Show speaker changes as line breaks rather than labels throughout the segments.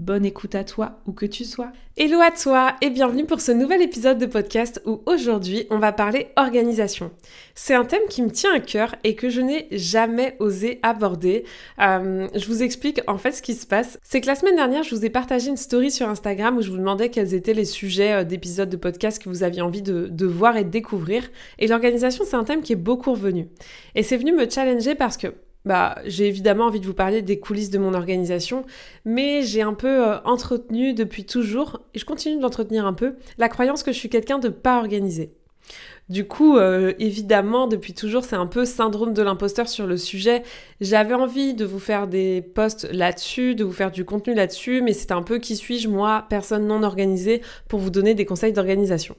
Bonne écoute à toi, où que tu sois. Hello à toi et bienvenue pour ce nouvel épisode de podcast où aujourd'hui on va parler organisation. C'est un thème qui me tient à cœur et que je n'ai jamais osé aborder. Euh, je vous explique en fait ce qui se passe. C'est que la semaine dernière je vous ai partagé une story sur Instagram où je vous demandais quels étaient les sujets euh, d'épisodes de podcast que vous aviez envie de, de voir et de découvrir. Et l'organisation c'est un thème qui est beaucoup revenu. Et c'est venu me challenger parce que bah, j'ai évidemment envie de vous parler des coulisses de mon organisation, mais j'ai un peu euh, entretenu depuis toujours, et je continue d'entretenir un peu, la croyance que je suis quelqu'un de pas organisé. Du coup, euh, évidemment, depuis toujours, c'est un peu syndrome de l'imposteur sur le sujet. J'avais envie de vous faire des posts là-dessus, de vous faire du contenu là-dessus, mais c'est un peu qui suis-je, moi, personne non organisée, pour vous donner des conseils d'organisation.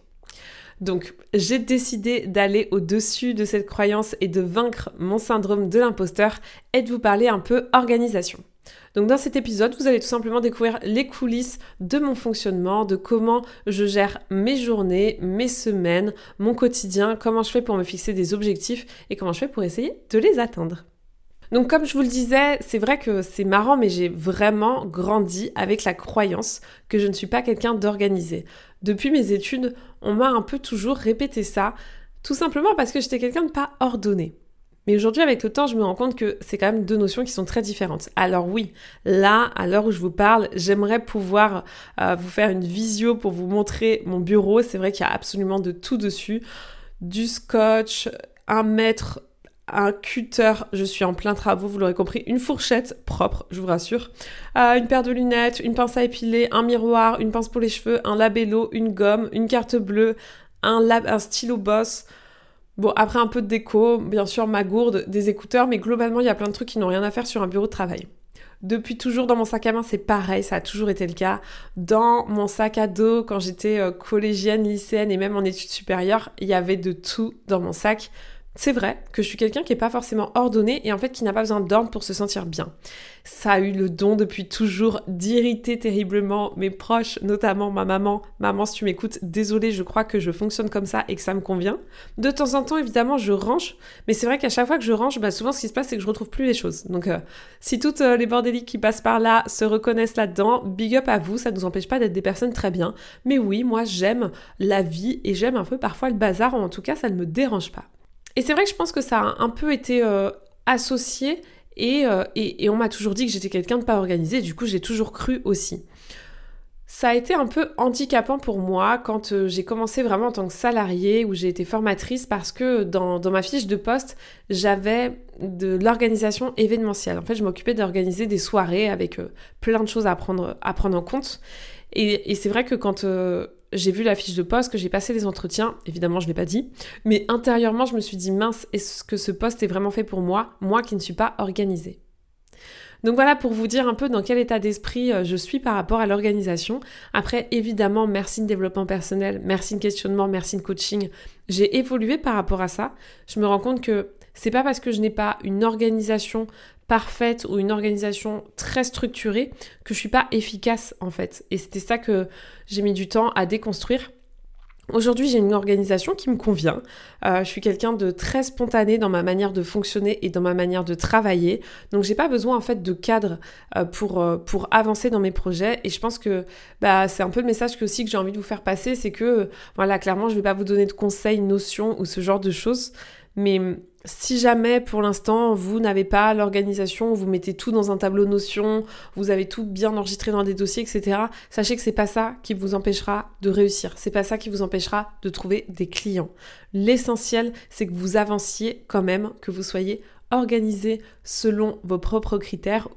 Donc j'ai décidé d'aller au-dessus de cette croyance et de vaincre mon syndrome de l'imposteur et de vous parler un peu organisation? Donc dans cet épisode, vous allez tout simplement découvrir les coulisses de mon fonctionnement, de comment je gère mes journées, mes semaines, mon quotidien, comment je fais pour me fixer des objectifs et comment je fais pour essayer de les atteindre. Donc comme je vous le disais, c'est vrai que c'est marrant, mais j'ai vraiment grandi avec la croyance que je ne suis pas quelqu'un d'organisé. Depuis mes études, on m'a un peu toujours répété ça, tout simplement parce que j'étais quelqu'un de pas ordonné. Mais aujourd'hui, avec le temps, je me rends compte que c'est quand même deux notions qui sont très différentes. Alors oui, là, à l'heure où je vous parle, j'aimerais pouvoir euh, vous faire une visio pour vous montrer mon bureau. C'est vrai qu'il y a absolument de tout dessus. Du scotch, un mètre un cutter, je suis en plein travaux, vous l'aurez compris, une fourchette propre, je vous rassure, euh, une paire de lunettes, une pince à épiler, un miroir, une pince pour les cheveux, un labello, une gomme, une carte bleue, un, un stylo boss. Bon, après un peu de déco, bien sûr ma gourde, des écouteurs, mais globalement il y a plein de trucs qui n'ont rien à faire sur un bureau de travail. Depuis toujours dans mon sac à main, c'est pareil, ça a toujours été le cas. Dans mon sac à dos, quand j'étais euh, collégienne, lycéenne et même en études supérieures, il y avait de tout dans mon sac. C'est vrai que je suis quelqu'un qui n'est pas forcément ordonné et en fait qui n'a pas besoin d'ordre pour se sentir bien. Ça a eu le don depuis toujours d'irriter terriblement mes proches, notamment ma maman. Maman, si tu m'écoutes, désolée, je crois que je fonctionne comme ça et que ça me convient. De temps en temps, évidemment, je range, mais c'est vrai qu'à chaque fois que je range, bah, souvent ce qui se passe, c'est que je retrouve plus les choses. Donc euh, si toutes euh, les bordéliques qui passent par là se reconnaissent là-dedans, big up à vous, ça ne nous empêche pas d'être des personnes très bien. Mais oui, moi j'aime la vie et j'aime un peu parfois le bazar, ou en tout cas ça ne me dérange pas. Et c'est vrai que je pense que ça a un peu été euh, associé euh, et, et, on m'a toujours dit que j'étais quelqu'un de pas organisé, du coup j'ai toujours cru aussi. Ça a été un peu handicapant pour moi quand euh, j'ai commencé vraiment en tant que salariée où j'ai été formatrice parce que dans, dans ma fiche de poste, j'avais de l'organisation événementielle. En fait, je m'occupais d'organiser des soirées avec plein de choses à prendre, à prendre en compte. Et, et c'est vrai que quand j'ai vu la fiche de poste, que j'ai passé les entretiens, évidemment je ne l'ai pas dit, mais intérieurement je me suis dit mince, est-ce que ce poste est vraiment fait pour moi, moi qui ne suis pas organisée? Donc voilà pour vous dire un peu dans quel état d'esprit euh, je suis par rapport à l'organisation. Après, évidemment, merci de développement personnel, merci de questionnement, merci de coaching. J'ai évolué par rapport à ça. Je me rends compte que c'est pas parce que je n'ai pas une organisation parfaite ou une organisation très structurée que je suis pas efficace en fait. Et c'était ça que j'ai mis du temps à déconstruire. Aujourd'hui, j'ai une organisation qui me convient. Euh, je suis quelqu'un de très spontané dans ma manière de fonctionner et dans ma manière de travailler. Donc, j'ai pas besoin en fait de cadre euh, pour euh, pour avancer dans mes projets. Et je pense que bah c'est un peu le message que aussi que j'ai envie de vous faire passer, c'est que voilà, clairement, je vais pas vous donner de conseils, notions ou ce genre de choses. Mais si jamais pour l'instant vous n'avez pas l'organisation, vous mettez tout dans un tableau notion, vous avez tout bien enregistré dans des dossiers, etc., sachez que c'est pas ça qui vous empêchera de réussir. C'est pas ça qui vous empêchera de trouver des clients. L'essentiel, c'est que vous avanciez quand même, que vous soyez organisé selon vos propres critères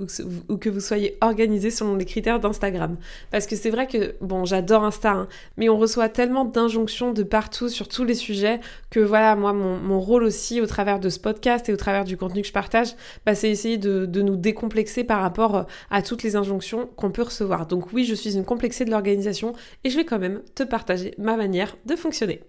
ou que vous soyez organisé selon les critères d'Instagram. Parce que c'est vrai que, bon, j'adore Insta, hein, mais on reçoit tellement d'injonctions de partout sur tous les sujets que voilà, moi, mon, rôle aussi au travers de ce podcast et au travers du contenu que je partage, bah, c'est essayer de, de nous décomplexer par rapport à toutes les injonctions qu'on peut recevoir. Donc oui, je suis une complexée de l'organisation et je vais quand même te partager ma manière de fonctionner.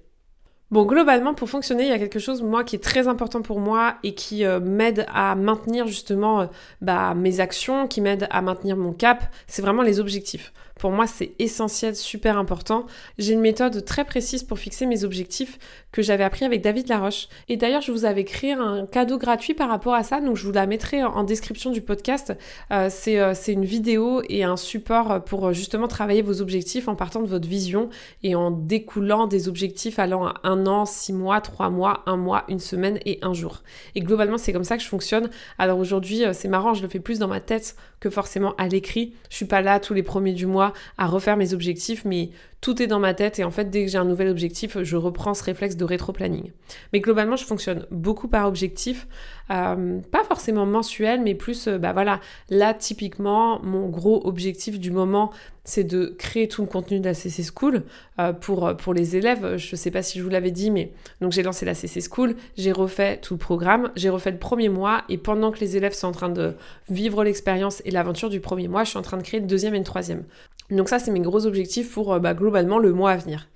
Bon, globalement, pour fonctionner, il y a quelque chose, moi, qui est très important pour moi et qui euh, m'aide à maintenir justement euh, bah, mes actions, qui m'aide à maintenir mon cap. C'est vraiment les objectifs. Pour moi, c'est essentiel, super important. J'ai une méthode très précise pour fixer mes objectifs que j'avais appris avec David Laroche. Et d'ailleurs, je vous avais créé un cadeau gratuit par rapport à ça, donc je vous la mettrai en description du podcast. Euh, euh, c'est une vidéo et un support pour justement travailler vos objectifs en partant de votre vision et en découlant des objectifs allant à un an, six mois, trois mois, un mois, une semaine et un jour. Et globalement, c'est comme ça que je fonctionne. Alors aujourd'hui, euh, c'est marrant, je le fais plus dans ma tête que forcément à l'écrit. Je suis pas là tous les premiers du mois à refaire mes objectifs, mais tout est dans ma tête et en fait, dès que j'ai un nouvel objectif, je reprends ce réflexe de rétro-planning. Mais globalement, je fonctionne beaucoup par objectif, euh, pas forcément mensuel, mais plus, euh, bah voilà, là, typiquement, mon gros objectif du moment, c'est de créer tout le contenu de la CC School euh, pour, pour les élèves. Je ne sais pas si je vous l'avais dit, mais donc j'ai lancé la CC School, j'ai refait tout le programme, j'ai refait le premier mois et pendant que les élèves sont en train de vivre l'expérience et l'aventure du premier mois, je suis en train de créer le deuxième et le troisième. Donc ça, c'est mes gros objectifs pour globalement le mois à venir.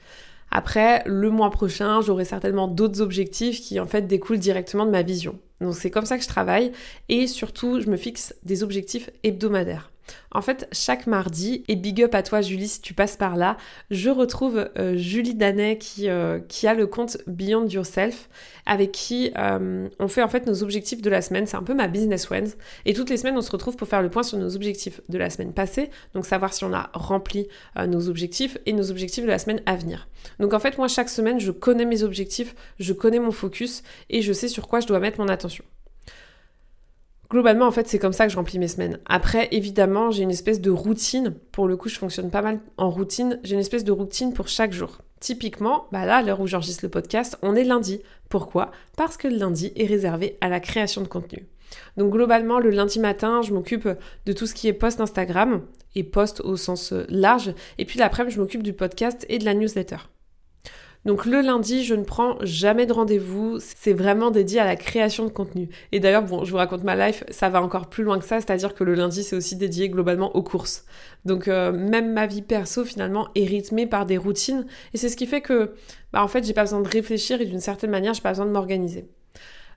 Après, le mois prochain, j'aurai certainement d'autres objectifs qui en fait découlent directement de ma vision. Donc c'est comme ça que je travaille et surtout, je me fixe des objectifs hebdomadaires. En fait, chaque mardi, et big up à toi Julie si tu passes par là, je retrouve euh, Julie Danet qui, euh, qui a le compte Beyond Yourself, avec qui euh, on fait en fait nos objectifs de la semaine. C'est un peu ma business friends. Et toutes les semaines, on se retrouve pour faire le point sur nos objectifs de la semaine passée, donc savoir si on a rempli nos objectifs et nos objectifs de la semaine à venir. Donc en fait, moi, chaque semaine, je connais mes objectifs, je connais mon focus et je sais sur quoi je dois mettre mon attention. Globalement, en fait, c'est comme ça que je remplis mes semaines. Après, évidemment, j'ai une espèce de routine. Pour le coup, je fonctionne pas mal en routine. J'ai une espèce de routine pour chaque jour. Typiquement, bah là, à l'heure où j'enregistre le podcast, on est lundi. Pourquoi? Parce que le lundi est réservé à la création de contenu. Donc globalement, le lundi matin, je m'occupe de tout ce qui est post Instagram et post au sens large. Et puis l'après-midi, je m'occupe du podcast et de la newsletter. Donc le lundi, je ne prends jamais de rendez-vous, c'est vraiment dédié à la création de contenu. Et d'ailleurs, bon, je vous raconte ma life, ça va encore plus loin que ça, c'est-à-dire que le lundi, c'est aussi dédié globalement aux courses. Donc euh, même ma vie perso, finalement, est rythmée par des routines, et c'est ce qui fait que, bah en fait, j'ai pas besoin de réfléchir et d'une certaine manière, j'ai pas besoin de m'organiser.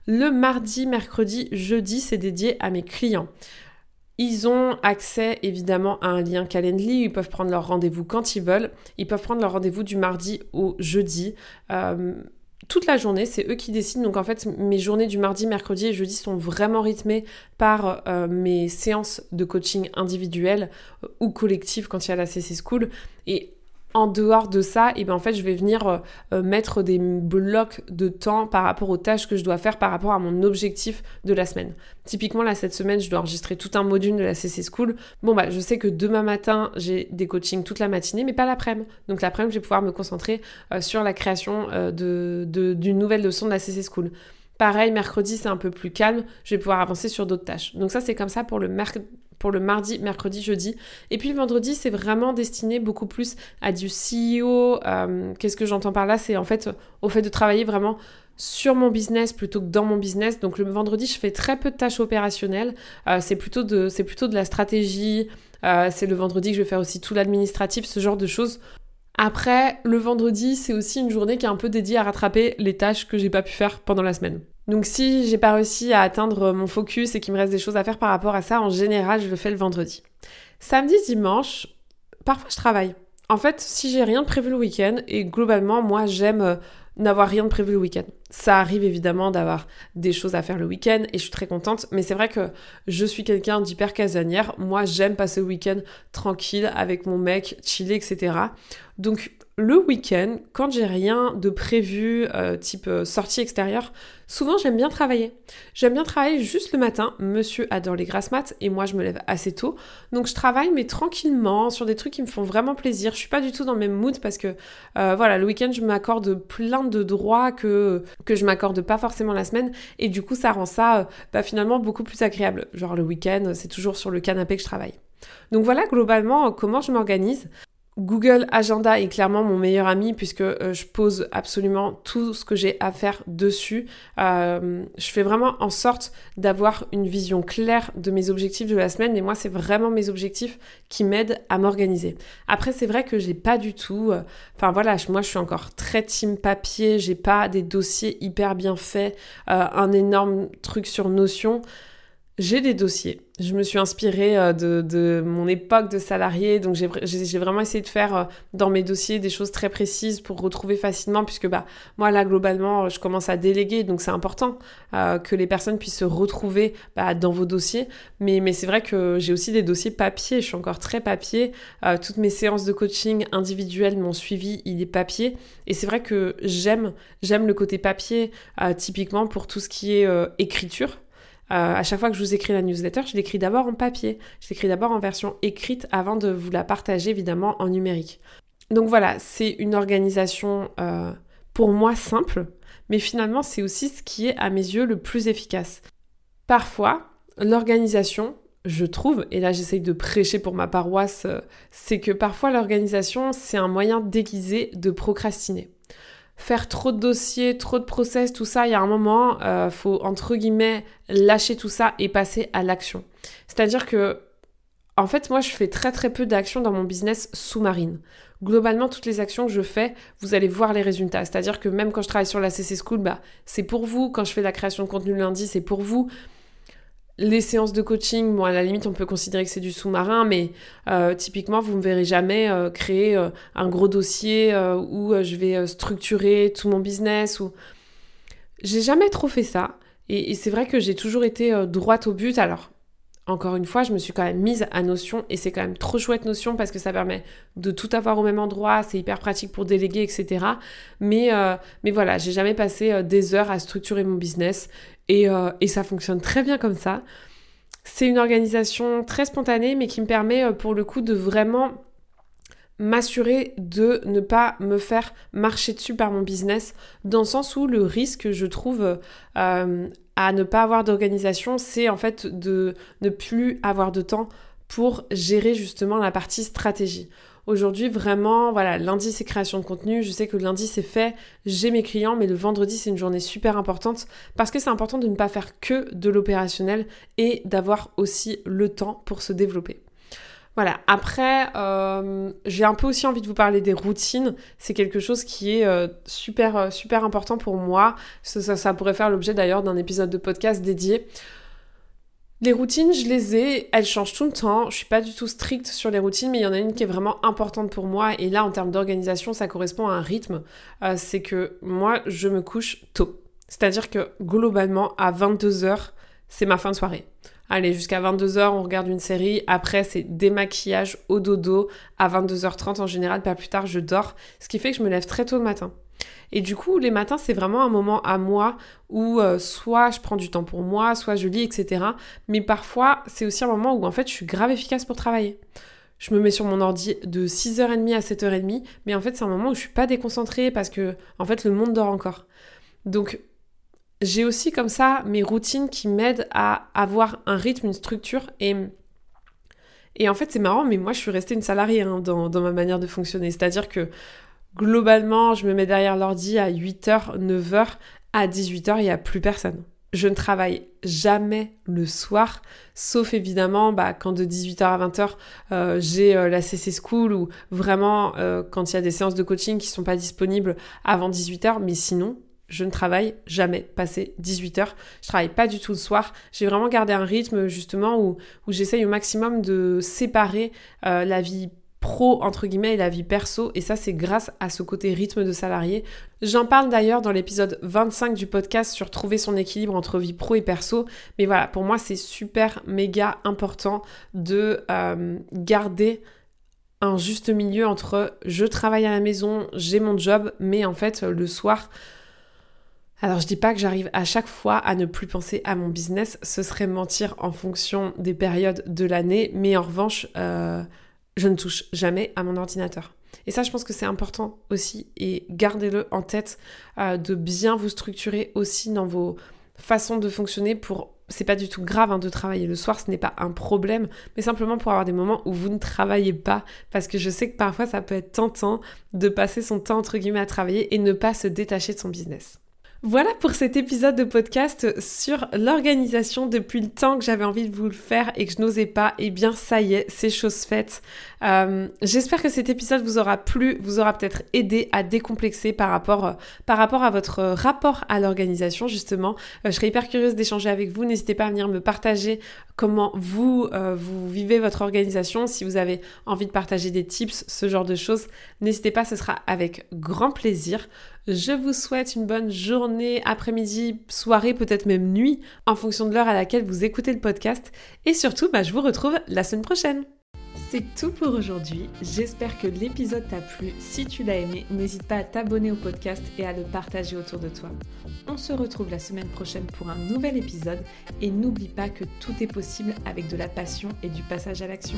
Le mardi, mercredi, jeudi, c'est dédié à mes clients. Ils ont accès évidemment à un lien Calendly, ils peuvent prendre leur rendez-vous quand ils veulent, ils peuvent prendre leur rendez-vous du mardi au jeudi. Euh, toute la journée, c'est eux qui décident. Donc en fait, mes journées du mardi, mercredi et jeudi sont vraiment rythmées par euh, mes séances de coaching individuelles euh, ou collectives quand il y a la CC School. Et en dehors de ça, et eh ben en fait, je vais venir euh, euh, mettre des blocs de temps par rapport aux tâches que je dois faire par rapport à mon objectif de la semaine. Typiquement, là, cette semaine, je dois enregistrer tout un module de la CC School. Bon, bah, je sais que demain matin, j'ai des coachings toute la matinée, mais pas l'après-midi. Donc, l'après-midi, je vais pouvoir me concentrer euh, sur la création d'une nouvelle leçon de la CC School. Pareil, mercredi, c'est un peu plus calme. Je vais pouvoir avancer sur d'autres tâches. Donc ça, c'est comme ça pour le, mercredi pour le mardi, mercredi, jeudi. Et puis le vendredi, c'est vraiment destiné beaucoup plus à du CEO. Euh, qu'est-ce que j'entends par là? C'est en fait au fait de travailler vraiment sur mon business plutôt que dans mon business. Donc le vendredi, je fais très peu de tâches opérationnelles. Euh, c'est plutôt de la stratégie. Euh, c'est le vendredi que je vais faire aussi tout l'administratif, ce genre de choses. Après, le vendredi, c'est aussi une journée qui est un peu dédiée à rattraper les tâches que j'ai pas pu faire pendant la semaine. Donc si j'ai pas réussi à atteindre mon focus et qu'il me reste des choses à faire par rapport à ça, en général, je le fais le vendredi. Samedi, dimanche, parfois je travaille. En fait, si j'ai rien de prévu le week-end, et globalement, moi, j'aime euh, n'avoir rien de prévu le week-end. Ça arrive évidemment d'avoir des choses à faire le week-end et je suis très contente, mais c'est vrai que je suis quelqu'un d'hyper casanière. Moi, j'aime passer le week-end tranquille avec mon mec, chiller, etc. Donc, le week-end, quand j'ai rien de prévu, euh, type euh, sortie extérieure, souvent j'aime bien travailler. J'aime bien travailler juste le matin. Monsieur adore les grasses maths et moi je me lève assez tôt. Donc je travaille mais tranquillement sur des trucs qui me font vraiment plaisir. Je suis pas du tout dans le même mood parce que euh, voilà, le week-end je m'accorde plein de droits que, que je m'accorde pas forcément la semaine et du coup ça rend ça bah, finalement beaucoup plus agréable. Genre le week-end c'est toujours sur le canapé que je travaille. Donc voilà globalement comment je m'organise. Google Agenda est clairement mon meilleur ami puisque euh, je pose absolument tout ce que j'ai à faire dessus. Euh, je fais vraiment en sorte d'avoir une vision claire de mes objectifs de la semaine et moi c'est vraiment mes objectifs qui m'aident à m'organiser. Après c'est vrai que j'ai pas du tout, euh, enfin voilà, moi je suis encore très team papier, j'ai pas des dossiers hyper bien faits, un énorme truc sur Notion. J'ai des dossiers. Je me suis inspirée euh, de, mon époque de salarié, donc j'ai vraiment essayé de faire euh, dans mes dossiers des choses très précises pour retrouver facilement, puisque bah moi là globalement je commence à déléguer, donc c'est important euh, que les personnes puissent se retrouver bah, dans vos dossiers. Mais, mais c'est vrai que j'ai aussi des dossiers papier, je suis encore très papier. toutes mes séances de coaching individuelles, mon suivi, il est papier. Et c'est vrai que j'aime j'aime le côté papier, typiquement pour tout ce qui est écriture. Euh, à chaque fois que je vous écris la newsletter, je l'écris d'abord en papier. Je l'écris d'abord en version écrite avant de vous la partager évidemment en numérique. Donc voilà, c'est une organisation euh, pour moi simple, mais finalement c'est aussi ce qui est à mes yeux le plus efficace. Parfois, l'organisation, je trouve, et là j'essaye de prêcher pour ma paroisse, euh, c'est que parfois l'organisation c'est un moyen déguisé de procrastiner faire trop de dossiers, trop de process, tout ça, il y a un moment, euh, faut entre guillemets lâcher tout ça et passer à l'action. C'est-à-dire que, en fait, moi, je fais très très peu d'actions dans mon business sous-marine. Globalement, toutes les actions que je fais, vous allez voir les résultats. C'est-à-dire que même quand je travaille sur la CC School, bah, c'est pour vous. Quand je fais la création de contenu lundi, c'est pour vous les séances de coaching, bon, à la limite, on peut considérer que c'est du sous-marin, mais euh, typiquement, vous ne me verrez jamais euh, créer euh, un gros dossier où je vais structurer tout mon business. Ou... J'ai jamais trop fait ça. Et, c'est vrai que j'ai toujours été droite au but. Alors, encore une fois, je me suis quand même mise à Notion et c'est quand même trop chouette Notion parce que ça permet de tout avoir au même endroit, c'est hyper pratique pour déléguer, etc. Mais, mais voilà, j'ai jamais passé des heures à structurer mon business. Euh, et, ça fonctionne très bien comme ça. C'est une organisation très spontanée, mais qui me permet euh, pour le coup de vraiment m'assurer de ne pas me faire marcher dessus par mon business, dans le sens où le risque, je trouve, euh, à ne pas avoir d'organisation, c'est en fait de ne plus avoir de temps pour gérer justement la partie stratégie. Aujourd'hui, vraiment, voilà, lundi c'est création de contenu. Je sais que lundi c'est fait, j'ai mes clients, mais le vendredi c'est une journée super importante parce que c'est important de ne pas faire que de l'opérationnel et d'avoir aussi le temps pour se développer. Voilà, après, euh, j'ai un peu aussi envie de vous parler des routines. C'est quelque chose qui est euh, super, euh, super important pour moi. Ça, ça pourrait faire l'objet d'ailleurs d'un épisode de podcast dédié. Les routines, je les ai, elles changent tout le temps. Je suis pas du tout stricte sur les routines, mais il y en a une qui est vraiment importante pour moi. Et là, en termes d'organisation, ça correspond à un rythme. Euh, c'est que moi, je me couche tôt. C'est-à-dire que globalement, à 22h, c'est ma fin de soirée. Allez, jusqu'à 22h, on regarde une série. Après, c'est démaquillage au dodo. À 22h30, en général, pas plus tard, je dors. Ce qui fait que je me lève très tôt le matin. Et du coup, les matins, c'est vraiment un moment à moi où euh, soit je prends du temps pour moi, soit je lis, etc. Mais parfois, c'est aussi un moment où en fait, je suis grave efficace pour travailler. Je me mets sur mon ordi de 6h30 à 7h30, mais en fait, c'est un moment où je suis pas déconcentrée parce que en fait, le monde dort encore. Donc, j'ai aussi comme ça mes routines qui m'aident à avoir un rythme, une structure et et en fait, c'est marrant, mais moi, je suis restée une salariée hein, dans, dans, ma manière de fonctionner. C'est-à-dire que Globalement, je me mets derrière l'ordi à 8h, 9h, à 18h, il n'y a plus personne. Je ne travaille jamais le soir, sauf évidemment bah, quand de 18h à 20h, euh, j'ai euh, la CC School ou vraiment euh, quand il y a des séances de coaching qui ne sont pas disponibles avant 18h, mais sinon, je ne travaille jamais passé 18h. Je travaille pas du tout le soir. J'ai vraiment gardé un rythme justement où, où j'essaye au maximum de séparer la vie pro entre guillemets et la vie perso et ça c'est grâce à ce côté rythme de salarié. J'en parle d'ailleurs dans l'épisode 25 du podcast sur trouver son équilibre entre vie pro et perso mais voilà pour moi c'est super méga important de euh, garder un juste milieu entre je travaille à la maison, j'ai mon job mais en fait le soir alors je dis pas que j'arrive à chaque fois à ne plus penser à mon business, ce serait mentir en fonction des périodes de l'année, mais en revanche, euh, je ne touche jamais à mon ordinateur. Et ça, je pense que c'est important aussi. Et gardez-le en tête euh, de bien vous structurer aussi dans vos façons de fonctionner pour c'est pas du tout grave hein, de travailler le soir, ce n'est pas un problème, mais simplement pour avoir des moments où vous ne travaillez pas, parce que je sais que parfois ça peut être tentant de passer son temps entre guillemets à travailler et ne pas se détacher de son business. Voilà pour cet épisode de podcast sur l'organisation. Depuis le temps que j'avais envie de vous le faire et que je n'osais pas, eh bien ça y est, c'est chose faite. Euh, j'espère que cet épisode vous aura plu, vous aura peut-être aidé à décomplexer par rapport, par rapport à votre rapport à l'organisation justement. Euh, je serais hyper curieuse d'échanger avec vous. N'hésitez pas à venir me partager comment vous, euh, vous vivez votre organisation. Si vous avez envie de partager des tips, ce genre de choses, n'hésitez pas, ce sera avec grand plaisir. Je vous souhaite une bonne journée, après-midi, soirée, peut-être même nuit, en fonction de l'heure à laquelle vous écoutez le podcast. Et surtout, bah, je vous retrouve la semaine prochaine. C'est tout pour aujourd'hui. J'espère que l'épisode t'a plu. Si tu l'as aimé, n'hésite pas à t'abonner au podcast et à le partager autour de toi. On se retrouve la semaine prochaine pour un nouvel épisode et n'oublie pas que tout est possible avec de la passion et du passage à l'action.